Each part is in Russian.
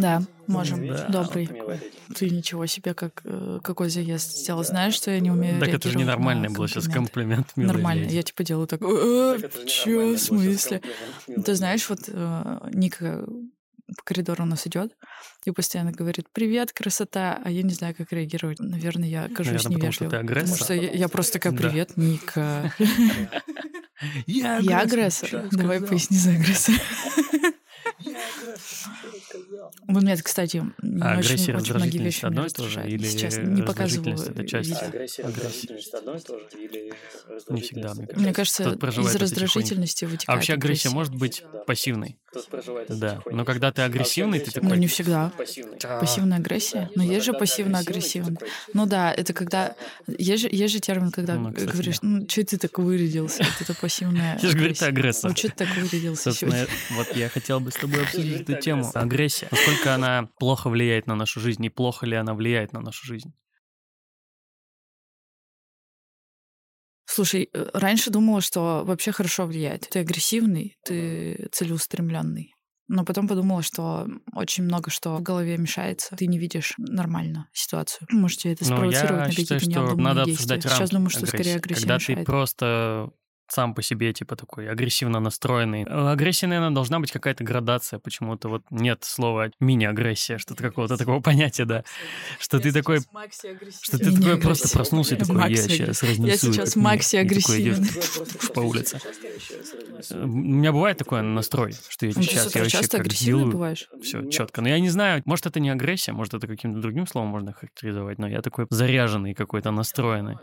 Да, можем. Да. Добрый. Ты ничего себе, как, э, какой заезд сделал. Знаешь, что я не умею Так это же ненормально было сейчас комплимент. Нормально. Я типа делаю так, «Э, чё, в смысле? Ты знаешь, вот э, Ника по коридору у нас идет и постоянно говорит «Привет, красота!» А я не знаю, как реагировать. Наверное, я кажусь Наверное, потому что. Потому что я, я просто такая Да. «Привет, Ника!» Я Я агрессор? Давай поясни за агрессор. Вот нет, кстати, мне А очень, очень многие вещи одно меня и то же? Или Сейчас не показываю это часть? видео. Агрессия, раздражительность одно и то же? Или Не всегда, мне Мне кажется. кажется, Кто-то проживает из раздражительности А вытекает вообще агрессия агрессия. может быть пассивной. Да. Но когда ты А агрессивный, ты агрессия Ну, такой... не всегда. Пассивный. Пассивная агрессия. Но есть же пассивно-агрессивный. Ну да, это когда... Есть же, есть же термин, когда Ну, кстати, говоришь, ну, что ты так вырядился? Вот это пассивная Я же говорю, ты агрессия. агрессор. Ну, что ты так вырядился Собственно, сегодня? вот я хотел бы с тобой обсудить эту тему. агрессия. Насколько она плохо влияет на нашу жизнь, и плохо ли она влияет на нашу жизнь? Слушай, э, раньше думала, что вообще хорошо влияет. Ты агрессивный, ты целеустремленный. Но потом подумала, что очень много что в голове мешается. Ты не видишь нормально ситуацию. Можете это спровоцировать Ну, я на считаю, какие-то что необдуманные надо действия. обсуждать Сейчас рамки думаю, что агрессии. скорее агрессия Когда ты мешает. просто сам по себе, типа, такой агрессивно настроенный. Э, Агрессия, наверное, должна быть какая-то градация. Почему-то вот нет слова мини-агрессия, что-то какого-то такого понятия, да. Что ты такой... Что ты такой просто проснулся и такой, я сейчас разнесу. Я сейчас этот мир». макси агрессивен. по улице. Э, У меня бывает такой настрой, что я сейчас я вообще как бываешь? все четко. Но я не знаю, может, это не агрессия, может, это каким-то другим словом можно характеризовать, но я такой заряженный какой-то, настроенный.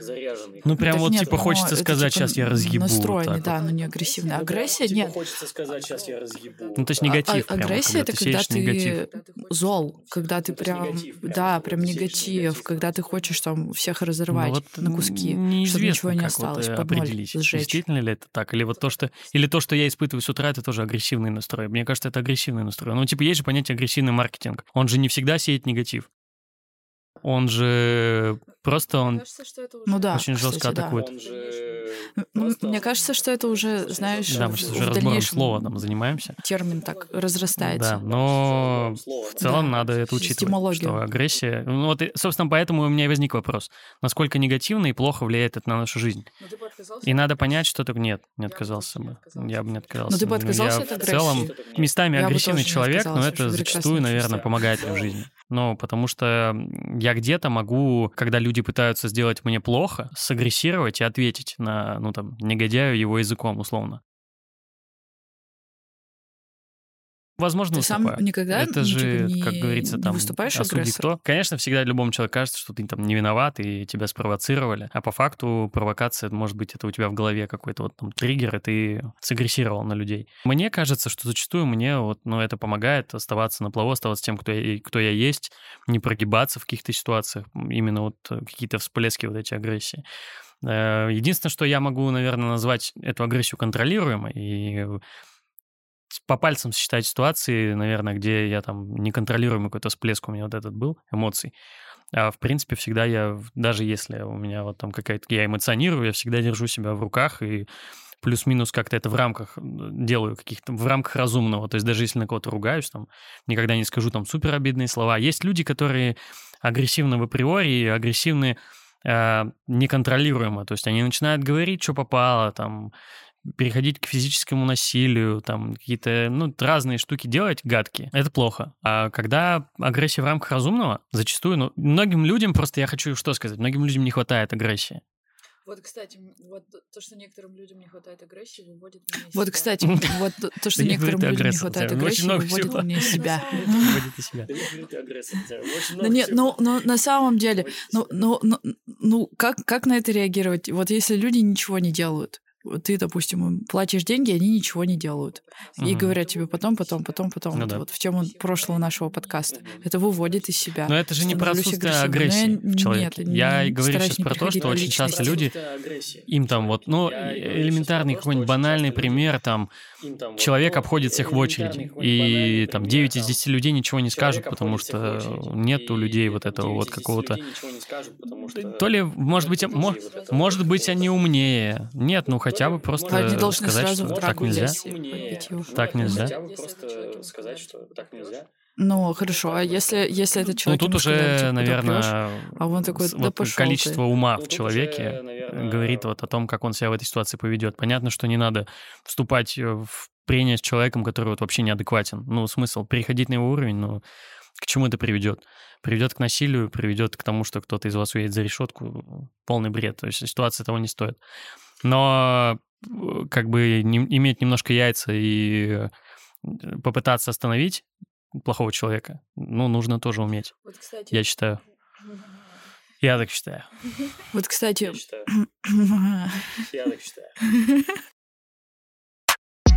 Заряженный. Ну, прям Так вот, нет, типа, хочется это, сказать, типа, сейчас я разъебу. вот Настроенный, так да, вот. но не агрессивный. Типа, Агрессия типа, нет. хочется сказать, сейчас я разъебу. Ну, то есть А- негатив а- прямо, агрессия это когда ты негатив. зол, когда ты Это прям, негатив, прям да, прям негатив, негатив. когда ты хочешь там всех разорвать Ну, вот на куски, чтобы неизвестно, ничего не осталось, вот, э, под ноль сжечь. действительно ли это так, или вот то, что, или то, что я испытываю с утра, это тоже агрессивный настрой. Мне кажется, это агрессивный настрой. Ну, типа, есть же понятие агрессивный маркетинг. Он же не всегда сеет негатив. Он же просто он Ну да, очень жестко кстати, да. атакует. Он же... Просто Мне кажется, что это уже, знаешь, жестко Да, мы в- сейчас в уже разбором дальнейшем слова там занимаемся. термин так разрастается. Да, но в целом Да. надо это учитывать, что агрессия... Ну вот, собственно, поэтому у меня и возник вопрос. Насколько негативно и плохо влияет это на нашу жизнь? И надо понять, что так нет, не отказался бы. Я бы не отказался. Но ты бы Ну, отказался я от в целом агрессии? местами агрессивный человек, но это зачастую, наверное, помогает мне в жизни. Ну, потому что я где-то могу, когда люди пытаются сделать мне плохо, сагрессировать и ответить на, ну, там, негодяю его языком, условно. Возможно, Ты сам выступаю. никогда Это ну, же, типа, не, как говорится, не там, выступаешь осуди агрессором? кто. Конечно, всегда любому человеку кажется, что ты там не виноват, и тебя спровоцировали. А по факту провокация, может быть, это у тебя в голове какой-то вот там триггер, и ты сагрессировал на людей. Мне кажется, что зачастую мне вот, ну, это помогает оставаться на плаву, оставаться тем, кто я, кто я есть, не прогибаться в каких-то ситуациях, именно вот э, какие-то всплески вот эти агрессии. Э, Единственное, что я могу, наверное, назвать эту агрессию контролируемой, и по пальцам считать ситуации, наверное, где я там неконтролируемый какой-то всплеск у меня вот этот был, эмоций. А в принципе всегда я, даже если у меня вот там какая-то, я эмоционирую, я всегда держу себя в руках и плюс-минус как-то это в рамках делаю, каких-то в рамках разумного. То есть даже если на кого-то ругаюсь, там, никогда не скажу там супер обидные слова. Есть люди, которые агрессивны в априори, и агрессивны э, неконтролируемо. То есть они начинают говорить, что попало, там, переходить к физическому насилию, там какие-то ну, разные штуки делать гадкие, это плохо. А когда агрессия в рамках разумного, зачастую, ну, многим людям, просто я хочу что сказать, многим людям не хватает агрессии. Вот, кстати, вот то, что некоторым людям не хватает агрессии, выводит меня из Вот, себя. кстати, вот то, что некоторым людям не хватает агрессии, выводит меня из себя. Выводит из себя. Да нет, ну, ну на самом деле, ну, ну, ну, ну как, как на это реагировать? Вот если люди ничего не делают, вот ты, допустим, им платишь деньги, они ничего не делают. И Мгм. говорят тебе потом, потом, потом, потом. Ну вот, да. вот в тему прошлого нашего подкаста. Это выводит из себя. Но это же не про отсутствие агрессии Но я- в человеке. нет, я не- и говорю сейчас про то, что очень часто люди, Это им там вот, ну, и элементарный какой-нибудь банальный пример, там, человек ну, обходит всех в очереди, и там пример, 9 из там, 10 людей ничего не скажут, потому что нет у и людей вот этого 9 вот из 10 какого-то... То ли, может быть, может быть, они умнее. Нет, ну хотя бы просто Они должны сказать, сразу что в так нельзя. Так нельзя. Хотя бы Если это просто человек, сказать, ему что сказать, так что нельзя. Ну, хорошо, а если, если этот Ну, человек тут ему сказали, уже, типа, «Да наверное, прёшь», а он такой, «Да вот пошёл количество ты». ума Ну, в тут человеке уже, наверное, говорит вот о том, как он себя в этой ситуации поведет. Понятно, что не надо вступать э, в прение с человеком, который вот вообще неадекватен. Ну, смысл переходить на его уровень, но к чему это приведет? Приведет к насилию, приведет к тому, что кто-то из вас уедет за решетку. Полный бред. То есть ситуация того не стоит. Но э, как бы не- иметь немножко яйца и э, попытаться остановить плохого человека, ну, нужно тоже уметь, Вот, кстати, я считаю. Я так считаю. Вот, кстати, Я считаю. Я так считаю.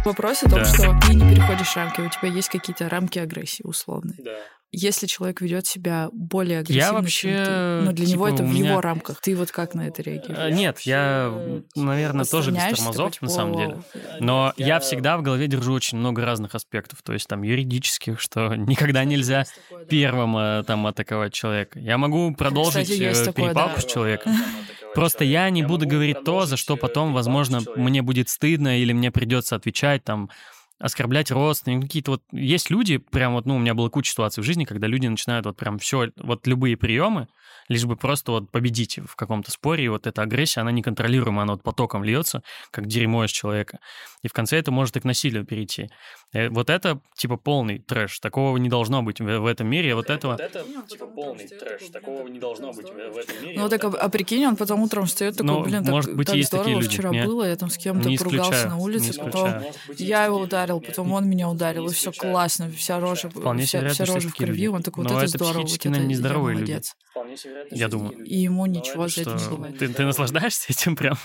вопрос о том, Да. что ты не переходишь рамки, у тебя есть какие-то рамки агрессии условные. Да. Если человек ведет себя более агрессивно, Я чем вообще, ты, но для него типа, это у в меня- его рамках, ты вот как на это реагируешь? Э, Нет, я, наверное, тоже без тормозов, такой, на самом типа, деле. «Воу». Но я всегда в голове держу очень много разных аспектов, то есть там юридических, что никогда нельзя первым э, там атаковать человека. Я могу продолжить Кстати, есть э, такое, перепалку да. с человеком. Просто я не буду говорить то, за что потом, возможно, мне будет стыдно или мне придется отвечать, там, оскорблять родственников, какие-то вот... Есть люди, прям вот, ну, у меня была куча ситуаций в жизни, когда люди начинают вот прям все, вот любые приемы, лишь бы просто вот победить в каком-то споре, и вот эта агрессия, она неконтролируема, она вот потоком льется, как дерьмо из человека. И в конце это может и к насилию перейти. Э, Вот это, типа, полный трэш. Такого не должно быть в, в этом мире. Вот этого... Вот это, Ну, типа, полный трэш. Такого не так должно быть в в этом мире. Ну, Вот так, а, это- а прикинь, он потом утром встает такой, Ну, блин, так, может быть, так есть здорово такие люди, вчера нет? было, я там с кем-то Не поругался исключаю, на улице, потом я его ударил, люди, потом нет. он меня Не ударил, и все классно, вся рожа. Вполне вся, вся рожа в крови, люди. он такой, вот это это здорово, вот это нездоровые люди. Я думаю. И ему ничего за это не бывает. ты, наслаждаешься этим прям?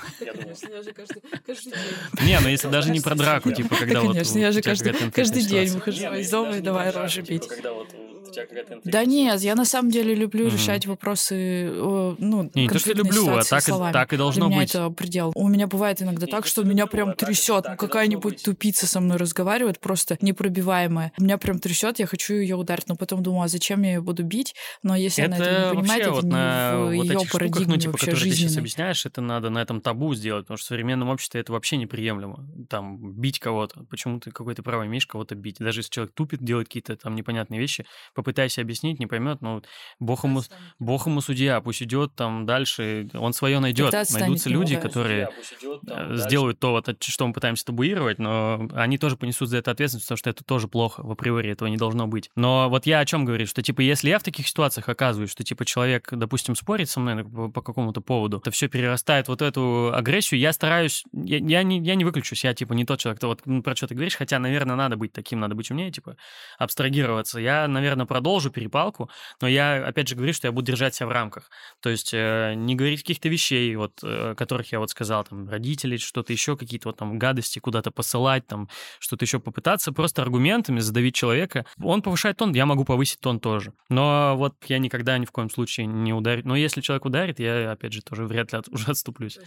Не, ну если даже не про драку, типа, когда Да, вот конечно, я же каждый, каждый день выхожу из дома и давай рожи типа, бить. Когда вот у тебя какая-то Да нет, я на самом деле люблю Мгм. решать вопросы, о, ну, Не, не то, что люблю, а так, и- словами. так и должно Для меня быть. это предел. У меня бывает иногда Не, так, то, что меня прям а трясет. так Ну, какая-нибудь тупица со мной разговаривает, просто непробиваемая. Меня прям трясет, я хочу ее ударить, но потом думаю, а зачем я ее буду бить? Но если она этого Это не понимает, это вот не на в вот ее штуках, парадигме ну, типа, вообще которые ты сейчас жизненной. объясняешь, это надо на этом табу сделать, потому что в современном обществе это вообще неприемлемо. Там, бить кого-то. Почему ты какое-то право имеешь кого-то бить? Даже если человек тупит, делает какие-то там непонятные вещи, попытайся объяснить, не поймет, ну, бог ему, бог ему судья, пусть идет там дальше, он свое найдет. Найдутся люди, да. которые Судья там э, дальше. сделают то, вот, что мы пытаемся табуировать, но они тоже понесут за это ответственность, потому что это тоже плохо, в априори этого не должно быть. Но вот я о чем говорю, что, типа, если я в таких ситуациях оказываюсь, что, типа, человек, допустим, спорит со мной по, по какому-то поводу, это все перерастает вот эту агрессию, я стараюсь, я, я не, я не выключусь, я, типа, не тот человек, кто вот ну, про что ты говоришь, хотя, наверное, надо быть таким, надо быть умнее, типа, абстрагироваться. Я, наверное, продолжу перепалку, но я, опять же, говорю, что я буду держать себя в рамках. То есть э, не говорить каких-то вещей, вот, э, которых я вот сказал, там, родители, что-то еще, какие-то вот там гадости куда-то посылать, там, что-то еще попытаться, просто аргументами задавить человека. Он повышает тон, я могу повысить тон тоже. Но вот я никогда ни в коем случае не ударю. Но если человек ударит, я, опять же, тоже вряд ли от- уже отступлюсь.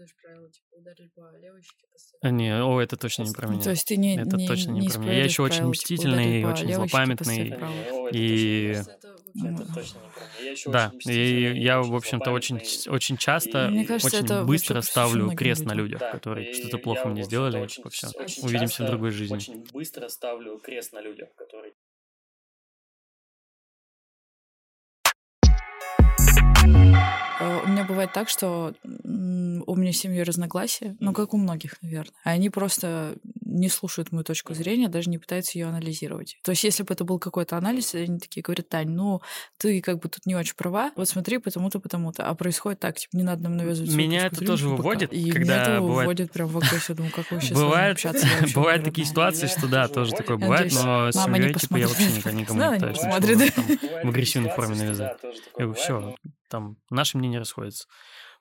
Исповедуешь правила, типа, ударили по левой щеке. А, Не, о, это точно не про меня. То есть ты не, Это не, точно не не про меня. Я еще очень типа, мстительный, ударить по очень злопамятный. это И- Ну, Да, и я, в общем-то, очень, очень часто, Мне кажется, очень это быстро вообще ставлю крест на людях, Да, которые и что-то плохо мне сделали, очень типа, все. очень Увидимся в другой жизни. Очень быстро ставлю крест на людях, которые... Э, У меня бывает так, что м, у меня с семьей разногласия, ну, как у многих, наверное. А они просто не слушают мою точку зрения, даже не пытаются ее анализировать. То есть, если бы это был какой-то анализ, они такие говорят, Тань, ну, ты как бы тут не очень права, вот смотри, потому-то, потому-то. А происходит так, типа, не надо нам навязывать Меня это зрения, тоже выводит. И когда меня это бывает- выводит прям в агрессию. Думаю, как вообще Бывает, общаться? Я вообще бывают такие ситуации, что да, тоже такое бывает, но с семьей, типа, я вообще никогда никому не пытаюсь в агрессивной форме навязать. бывает, все, там наши мнения расходятся.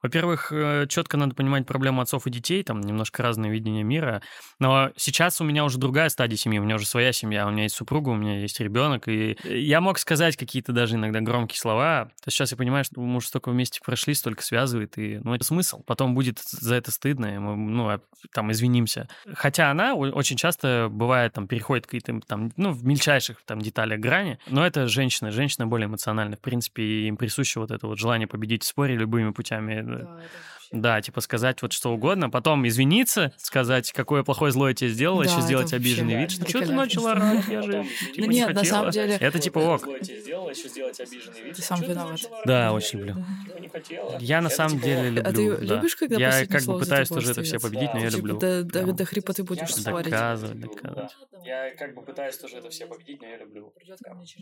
Во-первых, четко надо понимать проблему отцов и детей, там немножко разное видение мира. Но сейчас у меня уже другая стадия семьи, у меня уже своя семья, у меня есть супруга, у меня есть ребенок, и я мог сказать какие-то даже иногда громкие слова. То сейчас я понимаю, что мы уже столько вместе прошли, столько связывает, и ну это смысл. Потом будет за это стыдно, и мы, ну а, там извинимся. Хотя она очень часто бывает там переходит какие-то там ну в мельчайших там деталях грани, но это женщина, женщина более эмоциональна, в принципе, и им присуще вот это вот желание победить в споре любыми путями. Да, вообще Да, типа сказать вот что угодно, потом извиниться, сказать, какое плохое зло я тебе сделал, еще Да, сделать это обиженный вид, что что ты великолепно. начал орать, я же типа, Ну не нет, на хотела». самом деле- Это типа ок. Злое тебе сделала, еще сделать обиженный вид. Ты сам виноват. начала? Да, очень люблю. Не хотела. Я на самом типа деле люблю. А ты да. любишь, когда Я как бы пытаюсь тоже это все победить, но я люблю. До, хрипа ты будешь Я спорить. доказывать, Да. доказывать. Я как бы пытаюсь тоже это все победить, но я люблю.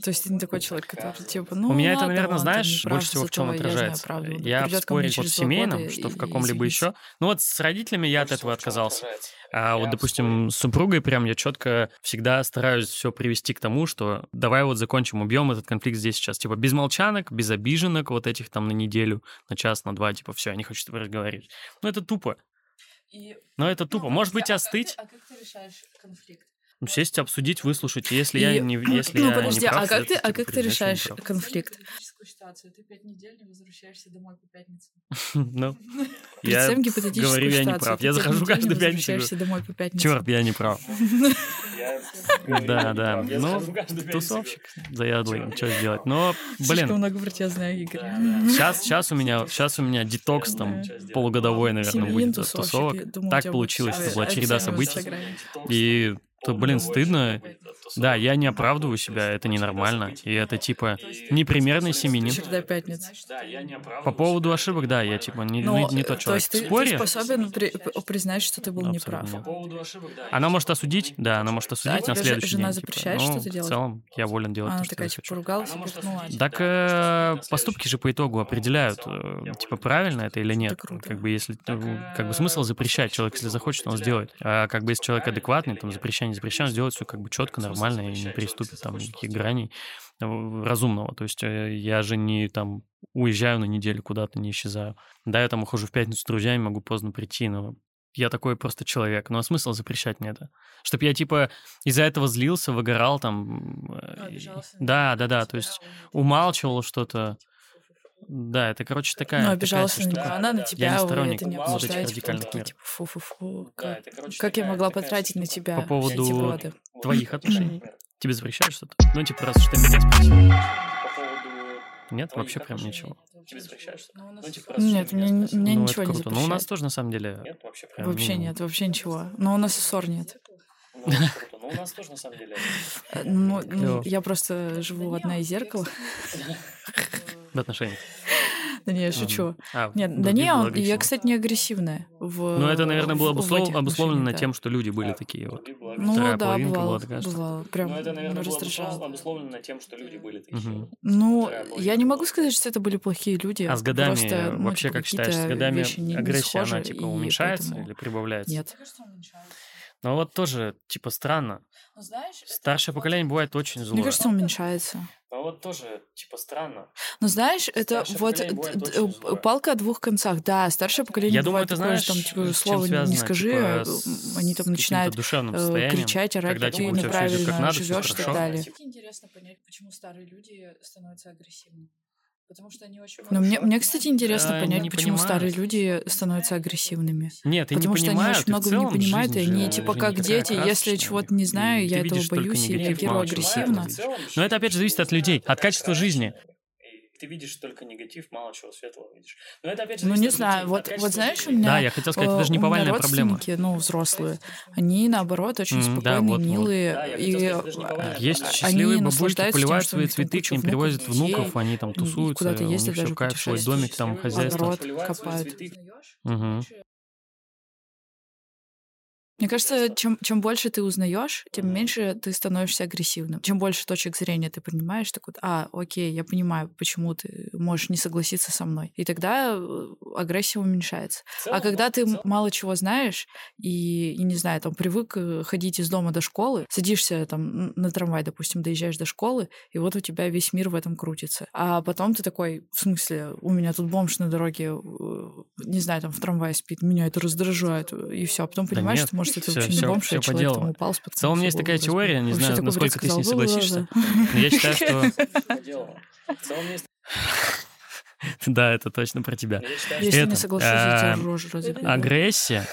То есть ты не такой человек, который типа, ну У меня это, наверное, знаешь, не больше всего в чем отражается. Я вот в через два семейном, что в и каком-либо еще. Ну вот с родителями я от этого в отказался. А вот, допустим, с супругой прям я четко всегда стараюсь все привести к тому, что давай вот закончим, убьем этот конфликт здесь сейчас. Типа без молчанок, без обиженок вот этих там на неделю, на час, на два, типа все, я не хочу с тобой разговаривать. Ну это тупо. Но это тупо. Может быть, остыть, А как ты решаешь конфликт? Ну, сесть, обсудить, выслушать. Если я И- не если ну я подожди, не прав, а как ты, а типа, как ты что я не решаешь прав. конфликт? ситуацию. Ты пять недель не возвращаешься домой по пятницам. Ну, я говорю, я не прав. Ты Я захожу каждую пятницу возвращаешься домой по пятницам. Черт, я не прав. Я Да, я да. Я Ну, тусовщик заядлый, что сделать. Но, Слишком блин, много про тебя знаю, Игорь. Сейчас, сейчас у меня, сейчас у меня детокс там полугодовой, наверное, будет от тусовок. я Так получилось, это была череда событий. И то, блин, стыдно. Да, я не оправдываю себя, это ненормально. И это типа непримерный семенин. Череда пятниц. Да, не По поводу ошибок, да, я типа не, Ну, не, не э, тот то человек. есть ты, ты способен при- признать, что ты был Абсолютно неправ. По поводу ошибок, да. Она может типа осудить, да, она может осудить тебе на следующий жена день. запрещает типа, что-то ну, делать? В целом, я волен делать Она то, что такая, я типа, хочу. поругался, Она может говорит, ну осудить, ладно. Так Да, э, поступки же по итогу определяют, э, типа правильно это или нет. Как бы если ну, как бы смысл э, запрещать, человек если захочет, он сделает. А как бы если человек адекватный, там запрещение, запрещение, сделать все как бы четко, нормально и не переступит там никаких граней э, разумного. То есть э, я же не там уезжаю на неделю куда-то, не исчезаю. Да, я там ухожу в пятницу с друзьями, могу поздно прийти, но я такой просто человек. Ну а смысл запрещать мне это? Чтоб я типа из-за этого злился, выгорал там. э, и- Да, да, да. То есть умалчивал что-то. Да, это, короче, такая... Ну, такая обижался на штука. него, она на Я не тебя, сторонник это не обсуждаете, потом радикальных такие, типа, фу-фу-фу, Да, как, это, короче, как я такая- могла такая потратить на тебя По поводу годы? твоих отношений. Тебе запрещают что-то? Ну, типа, раз уж ты меня спросил. По поводу Нет, вообще прям ничего. Запрещают? Ну, Ну, типа, Нет, мне, мне ну, ничего не круто. Ну, у нас запрещают. тоже, на самом деле... Нет, вообще прям. Вообще ну, нет, вообще ничего. Но у нас и ссор нет. Ну, круто. Ну, у нас тоже, на самом деле, Э, Ну, ну, я просто живу одна из зеркала. В отношениях. Да не, я шучу. А, Нет, да не, он- я, кстати, не агрессивная. В, Ну, это, наверное, было в обусловлено тем, что люди были такие вот. Ну Вторая да, половинка бывало, была такая, что- бывало. Прям Ну, это, наверное, было обусловлено- тем, что люди были такие. Ну, я не могу сказать, что это были плохие люди. А с годами Просто, ну, вообще, типа, как считаешь, с годами не агрессия, она типа уменьшается поэтому- или прибавляется? Нет. Ну вот тоже, типа, странно. Ну, знаешь, Старшее поколение бывает очень злое. Мне кажется, уменьшается. Ну, вот тоже, типа, странно. Но знаешь, это Старшее вот очень злое. палка о двух концах. Да, старшее поколение Я думаю, такое, знаешь, что там, типа, с чем слово не связано, скажи, типа, а, они там начинают э, кричать, орать, когда, ты типа, неправильно живешь и так далее. Интересно понять, почему старые люди становятся агрессивными. Потому что они очень Но мне, мне, кстати, интересно Да, понять, почему старые понимают. люди становятся агрессивными. Нет, Потому не что они очень многого не понимают, и они типа как дети, если красочная, чего-то не знаю, ты я этого видишь только боюсь и реагирую агрессивно. Но это, опять же, зависит от людей, от качества жизни. Ты видишь только негатив, мало чего светлого видишь. Но это опять же Ну, не знаю, вот- от вот знаешь, у меня- Да, я хотел сказать, это Э, даже не у меня повальная проблема. ну, взрослые, они, наоборот, очень да, спокойные, вот, вот. милые, Да, и сказать, а, Есть счастливые тем, поливают что у свои цветы, к ним привозят внуков, они там тусуются, куда-то у них все кайф, свой домик, там хозяйство. Копают. цветы. Мне кажется, чем, чем больше ты узнаешь, тем меньше ты становишься агрессивным. Чем больше точек зрения ты принимаешь, так вот, а, окей, я понимаю, почему ты можешь не согласиться со мной. И тогда э, агрессия уменьшается. В целом, А когда ты мало чего знаешь и, и не знаю, там привык э, ходить из дома до школы, садишься там на трамвай, допустим, доезжаешь до школы, и вот у тебя весь мир в этом крутится. А потом ты такой, в смысле, у меня тут бомж на дороге, э, не знаю, там в трамвае спит, меня это раздражает, и все. А потом Да понимаешь, нет, что может это всё- вообще не бомж, всё а по человек делу. там упал, В целом у меня есть такая теория, не знаю, насколько ты с ней согласишься. Но я считаю, что... по делу. В целом есть- Да, это точно про тебя. я Если не соглашусь, я а, рожу разъебу. Агрессия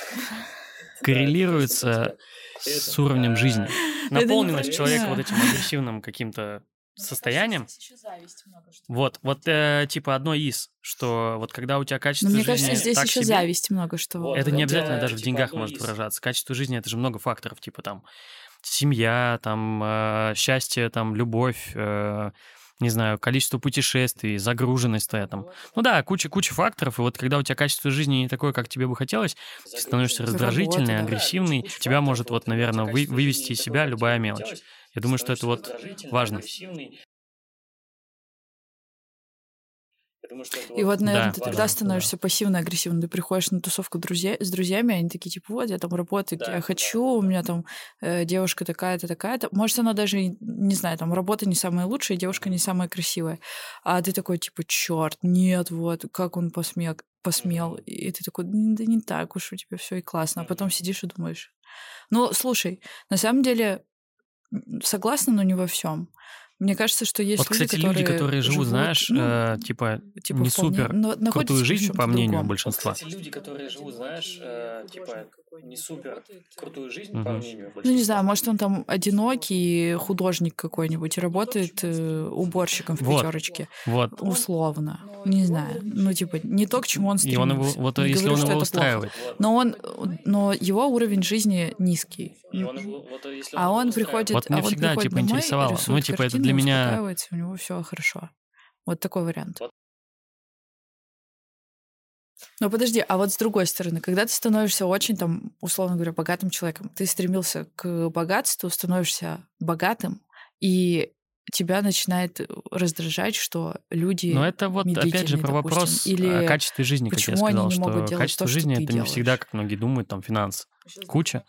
коррелируется с уровнем жизни. не Наполненность человека вот этим агрессивным каким-то состоянием. Здесь еще зависть много что. Вот, вот э, типа одно из, что вот когда у тебя качество Но мне жизни кажется, здесь так еще себе, зависть много что. Вот. это не обязательно даже в типа, деньгах одно может из. выражаться. Качество жизни это же много факторов, типа там семья, там э, счастье, там любовь, э, не знаю, количество путешествий, загруженность твоя там. Ну да, куча, куча факторов, и вот когда у тебя качество жизни не такое, как тебе бы хотелось, ты становишься раздражительный, Работа, да. агрессивный, Куча тебя может вот, наверное, вы- вывести из себя любая мелочь. Я думаю, что это вот важно. агрессивный. Я думаю, что это И вот, наверное, Да, ты тогда становишься пассивно-агрессивным. Ты приходишь на тусовку друзья, с друзьями, они такие, типа, вот, я там работаю, Да, я да, хочу, да, у да. меня там э, девушка такая-то, такая-то. Может, она даже, не знаю, там, работа не самая лучшая, девушка не самая красивая. А ты такой, типа, черт, нет, вот, как он посмел, посмел. И ты такой, «Н- да не так уж у тебя все и классно. А потом сидишь и думаешь. Ну, слушай, на самом деле, согласна, но не во всем. Мне кажется, что есть Вот, кстати, люди, люди, которые живут, знаешь, ну, э, типа, типа, не вполне- супер но крутую жизнь, по мнению другом. большинства. Вот, кстати, люди, которые живут, знаешь, э, типа, не супер крутую жизнь, по Мгм. мнению Ну, не знаю, может, он там одинокий художник какой-нибудь и работает э, уборщиком в Вот. пятерочке. Вот. Условно. Но Не знаю. Ну, типа, не то, к чему он И он его, вот Не если говорю, он что его это плохо. устраивает. Вот. Но он, но его уровень жизни низкий. И он его- вот если А он приходит, Вот меня а он всегда, приходит типа, домой, интересовало. Ну, типа, это для меня- у него все хорошо. Вот такой вариант. Но подожди, а вот с другой стороны, когда ты становишься очень, там, условно говоря, богатым человеком, ты стремился к богатству, становишься богатым, и тебя начинает раздражать, что люди... Но это вот, опять же, про допустим, вопрос или о качестве жизни, как я сказал, что качество жизни это не всегда, делаешь? как многие думают, там, финансы. Сейчас Куча.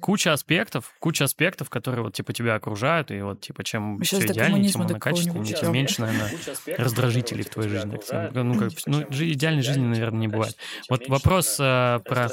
Куча аспектов, куча аспектов, которые вот типа тебя окружают, и вот типа чем щас все идеальнее, тем оно качественнее, тем меньше, наверное, раздражителей в твоей жизни. Ну, как, типа, ну, идеальной жизни, наверное, не бывает. Вот меньше, вопрос а, про,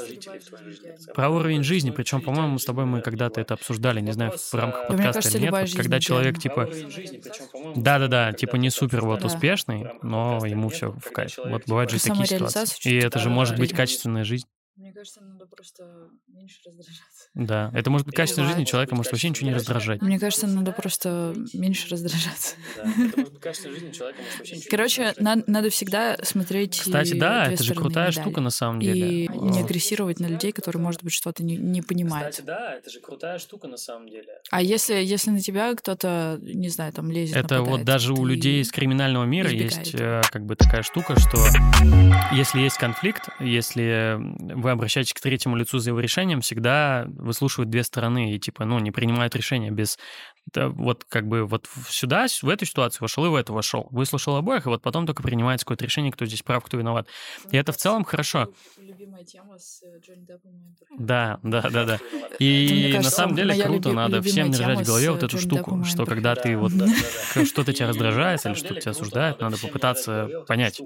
про уровень жизни, причем, по-моему, с тобой мы когда-то это обсуждали, не знаю, в рамках мне подкаста или нет, вот когда человек, типа, Про уровень жизни, причем, по-моему, да, да, мы да, когда-то типа не супер вот успешный, но ему все в кайф. Вот бывают же и Про такие ситуации. И это же может быть качественная жизнь. Мне кажется, надо просто меньше раздражаться. Да, это может быть Это качественная жизнь, и бывает. человека может вообще ничего не раздражать. Мне кажется, надо просто меньше раздражаться. Да, это может быть качественная жизнь человека, может вообще ничего не Короче, надо, надо всегда смотреть Кстати, да, это же крутая медали. штука на самом деле. И не агрессировать на людей, которые, может быть, что-то не, не понимают. Кстати, да, это же крутая штука на самом деле. А если, если на тебя кто-то, не знаю, там лезет, Это вот даже у людей из криминального мира есть э, как бы такая штука, что если есть конфликт, если вы обращаетесь к третьему лицу за его решением, всегда выслушивают две стороны и типа, ну, не принимают решения без да, вот как бы вот сюда, в эту ситуацию вошел и в эту вошел. Выслушал обоих, и вот потом только принимается какое-то решение, кто здесь прав, кто виноват. И это в целом хорошо. Любимая тема с э, Джонни Деппом Да, да, да, да. Это, И на самом деле круто, люби- надо всем держать в голове вот эту Джонни штуку, Деппом что когда ты вот да, да, да. что-то тебя раздражает или что-то тебя осуждает, надо попытаться понять,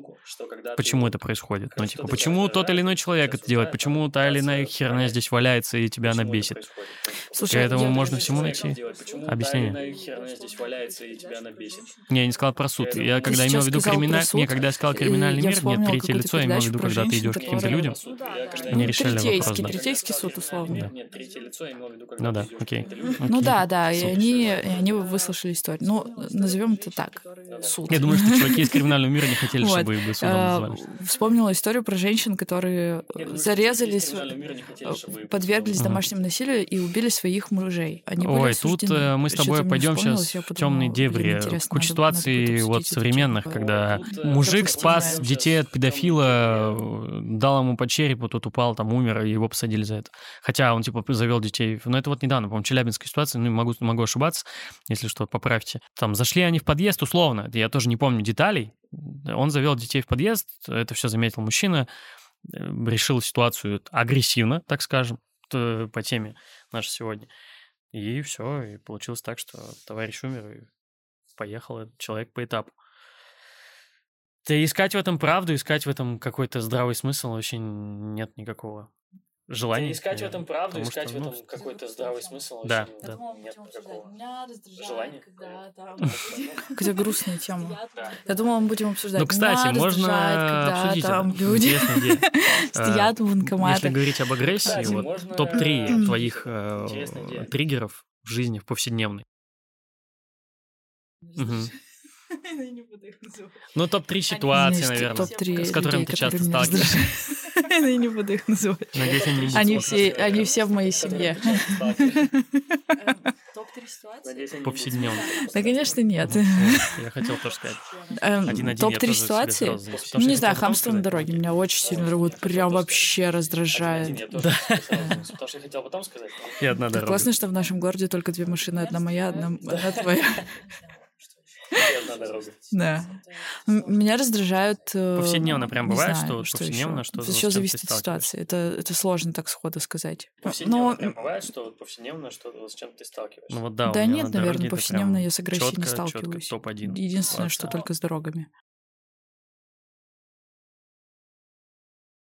почему это происходит. Ну, типа, почему тот или иной человек это делает, почему та или иная херня здесь валяется и тебя она это бесит. происходит. Слушай, К этому я- можно всему найти почему объяснение. Херня здесь валяется и тебя она бесит. Не, я не сказал про суд. Я Ты когда имел в виду криминальный... Не, когда я сказал криминальный мир, нет, третье лицо, я имел в виду, когда ты идешь к каким-то людям. Они решали третейский, вопрос, да. третейский суд, условно. Нет, нет, третье лицо я имел в виду, когда Ну да, окей. Ну да, да, и они, они выслушали историю. Ну, назовем это так. Суд. Я думаю, что чуваки из криминального мира не хотели, чтобы их бы судом А, называли. Вспомнила историю про женщин, которые зарезались, подверглись домашнему насилию и убили своих мужей. Они были Ой, тут э, мы с тобой Что-то мне пойдем сейчас в темные дебри. Куча ситуаций вот современных, тему. когда мужик спас детей от педофила, дал ему по черепу, тот упал, там умер, и его посадили за это. Хотя он типа завел детей. Но это вот недавно, по-моему, челябинская ситуация, ну, могу, могу ошибаться, если что, поправьте. Там зашли они в подъезд условно, я тоже не помню деталей. Он завел детей в подъезд, это все заметил мужчина, э, решил ситуацию агрессивно, так скажем, по теме нашей сегодня. И все, и получилось так, что товарищ умер, и поехал этот человек по этапу. Да искать в этом правду, искать в этом какой-то здравый смысл вообще нет никакого желания. Да, искать в этом правду, потому искать что, в ну, этом какой-то здравый смысл. Да, вообще да. нет Думала, будем такого. обсуждать. Меня раздражает, Желание. когда там... Какая грустная тема. Я думала, мы будем обсуждать. Ну, кстати, можно обсудить там люди стоят в Если банкоматах. говорить об агрессии, вот можно топ-3 обсудить твоих э, триггеров в жизни, в повседневной. Я не буду их называть. Ну, топ-3 ситуации, наверное, топ-3 с которыми людей, ты часто сталкиваешься. Я не буду их называть. Надеюсь, они не будут Они все, они все в моей семье. Эм, Топ-3 ситуации? Повседневно. Да, конечно, нет. Вот, Я хотел тоже сказать. Эм, Один-один я Топ-3 тоже себе ситуации? Ну, не знаю, хамство на дороге меня очень сильно вот прям вообще раздражает. Потому что я хотел потом сказать. классно, что в нашем городе только две машины, одна моя, одна твоя. Да. Меня раздражают... э, Повседневно прям бывает, что повседневно, что все зависит от сталкиваешься? ситуации. Это, сложно так сходу сказать. Повседневно Но прям бывает, что вот повседневно, что с чем ты сталкиваешься. Ну да, нет, наверное, повседневно я с агрессией не сталкиваюсь. топ-1. Единственное, что только с дорогами.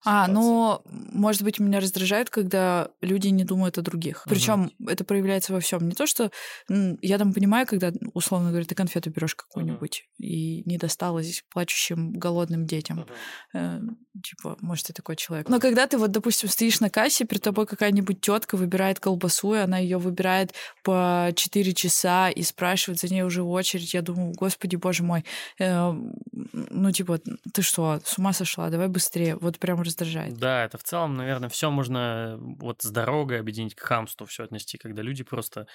А, Ситуация. ну, может быть, меня раздражает, когда люди не думают о других. Причем это проявляется во всем. Не то, что я там понимаю, когда, условно говоря, ты конфету берешь какую-нибудь и не досталось плачущим голодным детям. Мгм. Э, типа, может, ты такой человек. Но когда ты вот, допустим, стоишь на кассе, перед тобой какая-нибудь тетка выбирает колбасу, и она ее выбирает по 4 часа и спрашивает за ней уже очередь, я думаю, господи, боже мой, э, ну, типа, ты что, с ума сошла, давай быстрее. Вот прям раздражает. Да, это в целом, наверное, все можно вот с дорогой объединить к хамству, все отнести, когда люди просто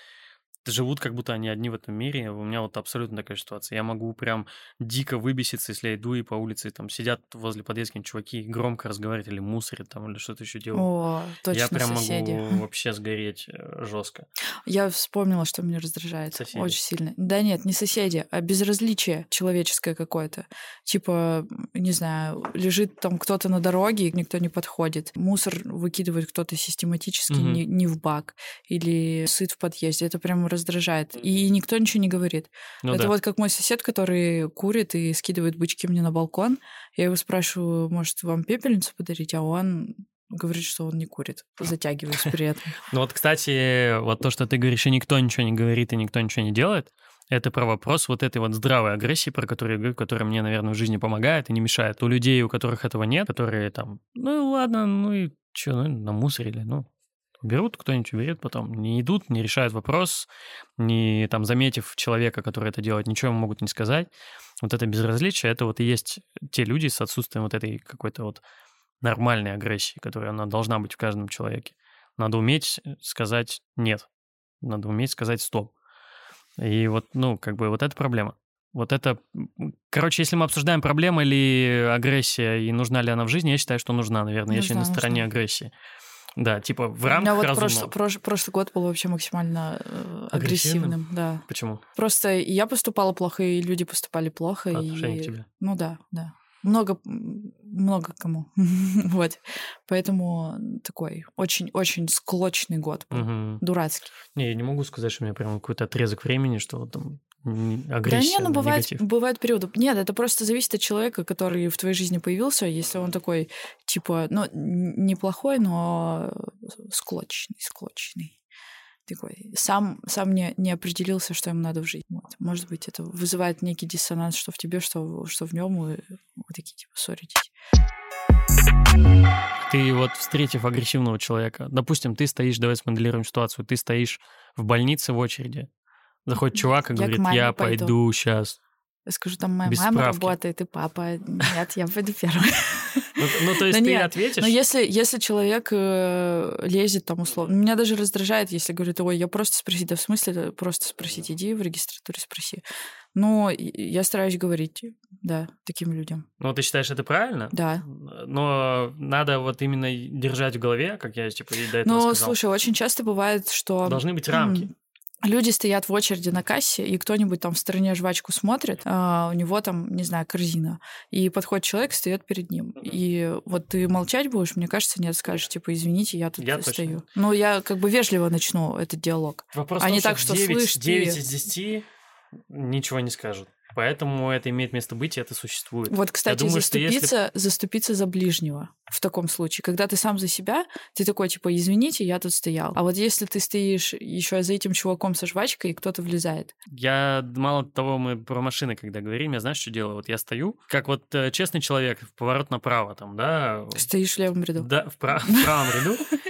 живут, как будто они одни в этом мире. У меня вот абсолютно такая ситуация. Я могу прям дико выбеситься, если я иду и по улице там сидят возле подъезда какие-нибудь чуваки и громко разговаривают или мусорят там, или что-то еще делают. О, точно, я прям соседи. могу вообще сгореть жестко. Я вспомнила, что меня раздражает Соседи. очень сильно. Да нет, не соседи, а безразличие человеческое какое-то. Типа, не знаю, лежит там кто-то на дороге, и никто не подходит. Мусор выкидывает кто-то систематически Мгм. не, не в бак. Или сыт в подъезде. Это прям раздражает. И никто ничего не говорит. Ну Это да. вот как мой сосед, который курит и скидывает бычки мне на балкон. Я его спрашиваю, может, вам пепельницу подарить? А он говорит, что он не курит. Затягиваюсь при этом. Ну вот, кстати, вот то, что ты говоришь, и никто ничего не говорит, и никто ничего не делает, это про вопрос вот этой вот здравой агрессии, про которую я говорю, которая мне, наверное, в жизни помогает и не мешает. У людей, у которых этого нет, которые там, ну ладно, ну и что, ну намусорили, ну берут, кто-нибудь уберет потом. Не идут, не решают вопрос, не там заметив человека, который это делает, ничего ему могут не сказать. Вот это безразличие, это вот и есть те люди с отсутствием вот этой какой-то вот нормальной агрессии, которая она должна быть в каждом человеке. Надо уметь сказать «нет». Надо уметь сказать «стоп». И вот, ну, как бы вот это проблема. Вот это... Короче, если мы обсуждаем, проблема ли агрессия и нужна ли она в жизни, я считаю, что нужна, наверное. я еще Нужна, на стороне нужна. агрессии. Да, типа в У меня рамках вот прошлый, прош- прошлый год был вообще максимально э, Агрессивным? агрессивным, да. Почему? Просто я поступала плохо, и люди поступали плохо. По отношению и... к тебе. Ну да, да. Много, много кому. вот. Поэтому такой очень-очень склочный год был. Мгм. Дурацкий. Не, я не могу сказать, что у меня прям какой-то отрезок времени, что вот там н- Да агрессия, не, ну бывает, негатив. бывают периоды. Нет, это просто зависит от человека, который в твоей жизни появился. Если он такой, типа, ну, неплохой, но склочный, склочный. Такой. Сам, сам не, не определился, что ему надо в жизни. Вот. Может быть, это вызывает некий диссонанс, что в тебе, что, в- что в нем, и вы такие, типа, ссоритесь. Ты вот встретив агрессивного человека, допустим, ты стоишь, давай смоделируем ситуацию, ты стоишь в больнице в очереди, заходит чувак и Я говорит, я пойду». пойду сейчас. Я скажу, там моя Без мама справки. работает, и папа. Нет, я пойду первой. Ну, ну, то есть ты нет, ответишь? Но если, если человек э, лезет там условно... Меня даже раздражает, если говорит, ой, я просто спросить. Да в смысле просто спросить? Иди в регистратуре спроси. И- я стараюсь говорить, да, таким людям. Ну, ты считаешь, это правильно? Да. Но надо вот именно держать в голове, как я типа и до этого сказал. слушай, очень часто бывает, что... Должны быть рамки. Люди стоят в очереди на кассе, и кто-нибудь там в стороне жвачку смотрит, а у него там, не знаю, корзина, и подходит человек, встает перед ним. Мгм. И вот ты молчать будешь, мне кажется, нет, скажешь, типа, извините, я тут Я точно стою. нет. Ну, я как бы вежливо начну этот диалог. Вопрос А том, не так, что 9, слышь, ты- 9 из 10 ничего не скажут. Поэтому это имеет место быть, и это существует. Вот, кстати, думаю, что если- заступиться, заступиться за ближнего в таком случае. Когда ты сам за себя, ты такой, типа, извините, я тут стоял. А вот если ты стоишь еще за этим чуваком со жвачкой, и кто-то влезает. Я мало того, мы про машины, когда говорим, я знаешь, что делаю? Вот я стою, как вот э, честный человек, в поворот направо там, да, Стоишь в левом ряду. да, в, пра- в правом ряду,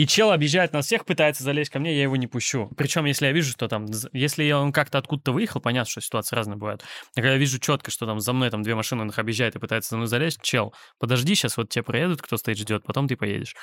и чел объезжает нас всех, пытается залезть ко мне, я его не пущу. Причем, если я вижу, что там, если он как-то откуда-то выехал, понятно, что ситуации разные бывают. А когда я вижу четко, что там за мной там две машины, он их объезжает и пытается за мной залезть, чел, подожди, сейчас вот тебе проедут, кто стоит, ждет, потом ты поедешь.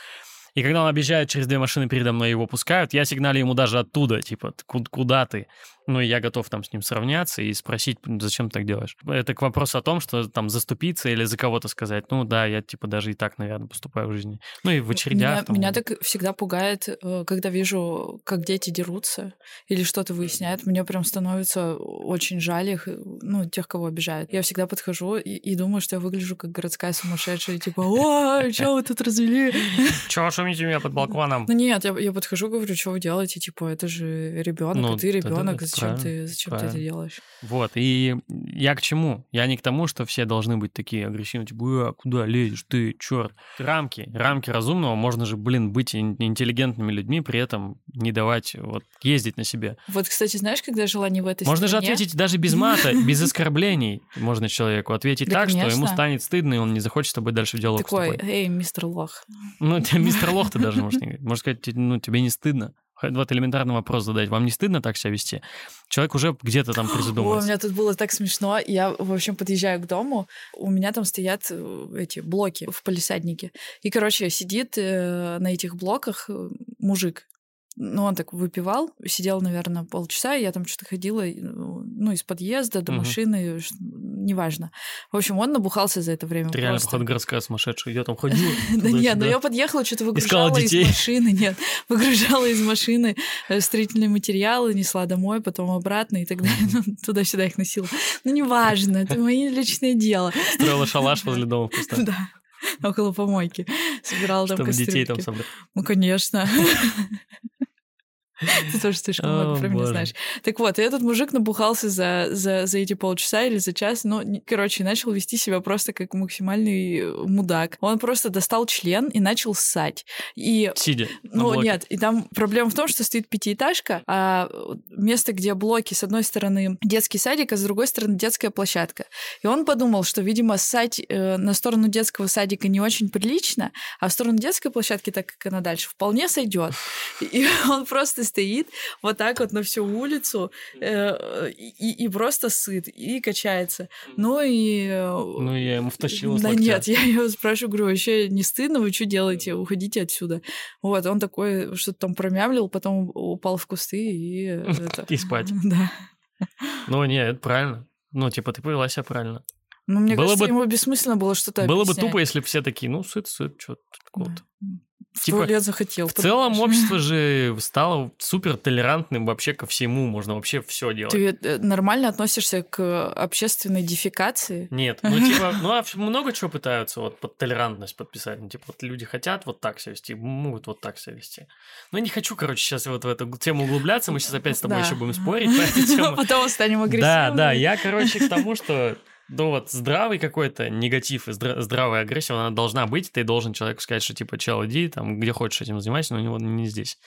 И когда он объезжает через две машины передо мной, его пускают, я сигналю ему даже оттуда, типа, куда ты? Ну, и я готов там с ним сравняться и спросить, зачем ты так делаешь. Это к вопросу о том, что там заступиться или за кого-то сказать, ну да, я типа даже и так, наверное, поступаю в жизни. Ну и в очередях. Меня, там... меня так всегда пугает, э, когда вижу, как дети дерутся или что-то выясняют. Мне прям становится очень жаль их, ну, тех, кого обижают. Я всегда подхожу и, и думаю, что я выгляжу как городская сумасшедшая, типа, о, что вы тут развели? Шумите меня под балконом? Ну нет, я, я подхожу, говорю, что вы делаете? Типа, это же ребенок, ну, а ты ребенок, зачем правильно, ты, зачем правильно. ты это делаешь? Вот, и я к чему? Я не к тому, что все должны быть такие агрессивные, типа, а, куда лезешь ты, черт. Рамки, рамки разумного, можно же, блин, быть интеллигентными людьми, при этом не давать вот ездить на себе. Вот, кстати, знаешь, когда жила не в этой Можно стране... же ответить даже без мата, без оскорблений можно человеку ответить так, что ему станет стыдно, и он не захочет с тобой дальше в диалог Такой, эй, мистер Лох. Ну, мистер Лох ты даже можешь не говорить. Можно сказать, ну, тебе не стыдно вот элементарный вопрос задать. Вам не стыдно так себя вести? Человек уже где-то там призадумывается. Ой, у меня тут было так смешно. Я, в общем, подъезжаю к дому, у меня там стоят э, эти блоки в палисаднике. И, короче, сидит э, на этих блоках э, мужик ну, он так выпивал, сидел, наверное, полчаса, и я там что-то ходила, ну, из подъезда до угу. машины, неважно. В общем, он набухался за это время. Ты реально, походу, городская сумасшедшая. Я там ходила. Да нет, но я подъехала, что-то выгружала из машины, нет, выгружала из машины э, строительные материалы, несла домой, потом обратно и так далее. Ну, туда-сюда их носила. Ну, неважно, это мое личное дело. Строила шалаш возле дома просто. Да около помойки. Собирала там Чтобы детей там собрать. Ну, конечно. Ты тоже слишком много про меня знаешь. Так вот, и этот мужик набухался за, за, за эти полчаса или за час, ну, короче, начал вести себя просто как максимальный э, мудак. Он просто достал член и начал ссать. И, Сидя Ну, нет, и там проблема в том, что стоит пятиэтажка, а место, где блоки, с одной стороны детский садик, а с другой стороны детская площадка. И он подумал, что, видимо, ссать э, на сторону детского садика не очень прилично, а в сторону детской площадки, так как она дальше, вполне сойдет. И он просто стоит вот так вот на всю улицу э, и, и просто сыт, и качается. Ну и... Э, ну, я ему втащила Да нет, я его спрашиваю, говорю, вообще не стыдно, вы что делаете? Уходите отсюда. Вот, он такой что-то там промямлил, потом упал в кусты и... Это... И спать. Да. Ну, нет, это правильно. Ну, типа, ты повела себя правильно. Ну, мне было кажется, бы... ему бессмысленно было что-то Было объяснять. бы тупо, если бы все такие, ну, сыт, сыт, что-то такого-то. Да типа, лет захотел. В целом общество же стало супер толерантным вообще ко всему, можно вообще все делать. Ты э, нормально относишься к общественной дефикации? Нет, ну типа, ну а много чего пытаются вот под толерантность подписать, ну типа вот люди хотят вот так себя вести, могут вот так себя вести. Ну не хочу, короче, сейчас вот в эту тему углубляться, мы сейчас опять с тобой да. еще будем спорить по этой теме. Потом станем агрессивными. Да, да, я, короче, к тому, что ну вот здравый какой-то негатив и здра- здравая агрессия, она должна быть, ты должен человеку сказать, что типа, чел, иди, там, где хочешь этим занимайся, но у него не здесь,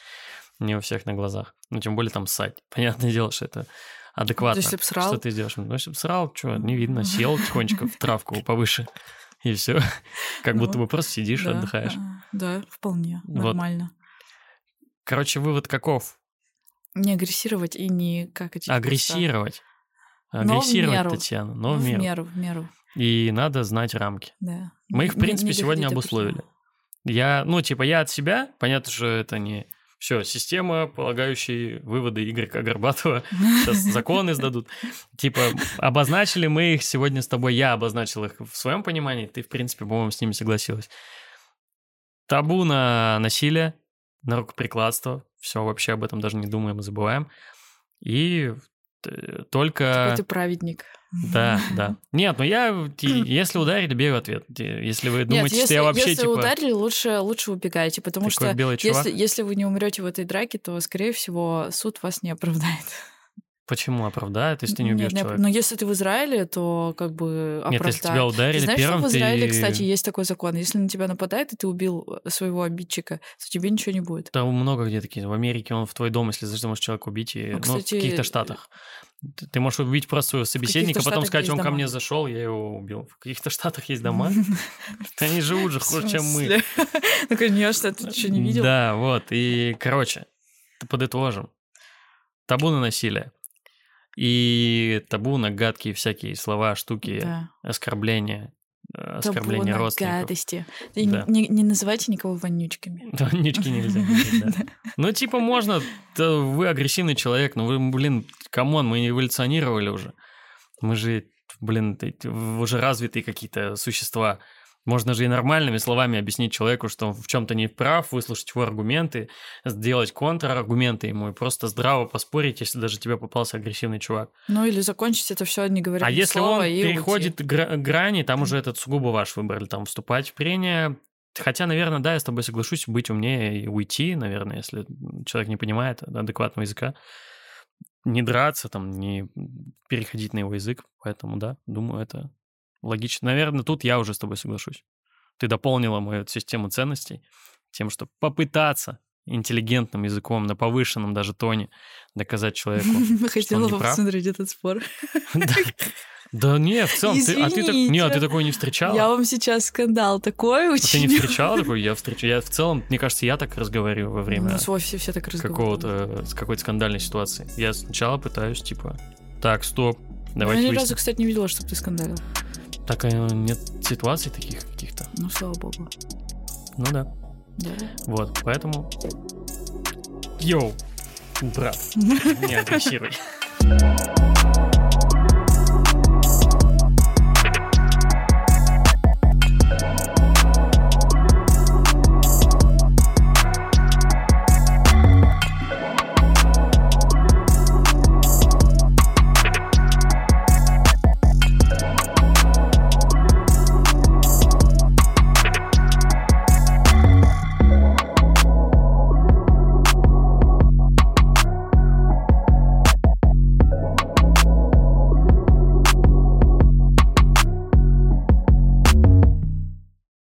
не у всех на глазах. Ну, тем более там ссать. Понятное дело, что это адекватно. если б срал? Что ты сделаешь? Ну, если б срал, что, не видно, сел тихонечко в травку повыше, и все. Как будто бы просто сидишь, отдыхаешь. Да, вполне, нормально. Короче, вывод каков? Не агрессировать и не как эти Агрессировать агрессировать, но. Татьяна, но, но в, меру. в меру. В меру, И надо знать рамки. Да. Мы их, в принципе, не, не сегодня обусловили. Я, ну, типа, я от себя, понятно, что это не все, система, полагающие выводы Игоря Горбатова, сейчас законы сдадут. Типа, обозначили мы их сегодня с тобой, я обозначил их в своем понимании, ты, в принципе, по-моему, с ними согласилась. Табу на насилие, на рукоприкладство, все, вообще об этом даже не думаем и забываем. И только... Какой ты праведник. Да, да. Нет, ну я, если ударили, бей в ответ. Если вы думаете, Нет, если, что я вообще если типа... ударили, лучше, лучше убегайте, потому что если, если вы не умрете в этой драке, то, скорее всего, суд вас не оправдает. Почему оправдает, если ты не убьешь человека? Но если ты в Израиле, то как бы оправдает. Нет, если тебя ударили ты знаешь, первым, что в Израиле, ты... кстати, есть такой закон. Если на тебя нападает, и ты убил своего обидчика, то тебе ничего не будет. Там много где такие. В Америке он в твой дом, если ты можешь человека убить, и, ну, кстати, ну, в каких-то штатах. Ты, можешь убить просто своего собеседника, потом сказать, он ко дома. мне зашел, я его убил. В каких-то штатах есть дома. Они живут же хуже, чем мы. Ну, конечно, ты что, не видел? Да, вот. И, короче, подытожим. Табу на насилие. И табу на гадкие всякие слова, штуки, Да. оскорбления, э, Табу оскорбления на родственников. гадости. И Да. не, не называйте никого вонючками. Да, нички нельзя. Ну, типа, можно, вы агрессивный человек, но вы, блин, come on, мы эволюционировали уже. Мы же, блин, уже развитые какие-то существа. Можно же и нормальными словами объяснить человеку, что он в чем-то не прав, выслушать его аргументы, сделать контраргументы ему и просто здраво поспорить, если даже тебе попался агрессивный чувак. Ну или закончить это все, не говоря А если слова он и переходит гра- грани, там уже этот сугубо ваш выбор, или там вступать в прения. Хотя, наверное, да, я с тобой соглашусь, быть умнее и уйти, наверное, если человек не понимает адекватного языка. Не драться, там, не переходить на его язык. Поэтому, да, думаю, это логично. Наверное, тут я уже с тобой соглашусь. Ты дополнила мою систему ценностей тем, что попытаться интеллигентным языком, на повышенном даже тоне доказать человеку, Хотела бы посмотреть этот спор. Да. Не, в целом, ты, а ты, так, не, а ты такой не встречала? Я вам сейчас скандал такой А Ты не учиню. встречала такой? Я встречал. Я в целом, мне кажется, я так разговариваю во время нас вовсе все так разговаривают. какого-то, с какой-то скандальной ситуации. Я сначала пытаюсь, типа, так, стоп, давайте Я ни разу, кстати, не видела, чтобы ты скандалил. Так, э, нет ситуаций таких каких-то. Ну, слава богу. Ну да. Да. Вот, поэтому... Йоу, брат, не агрессируй.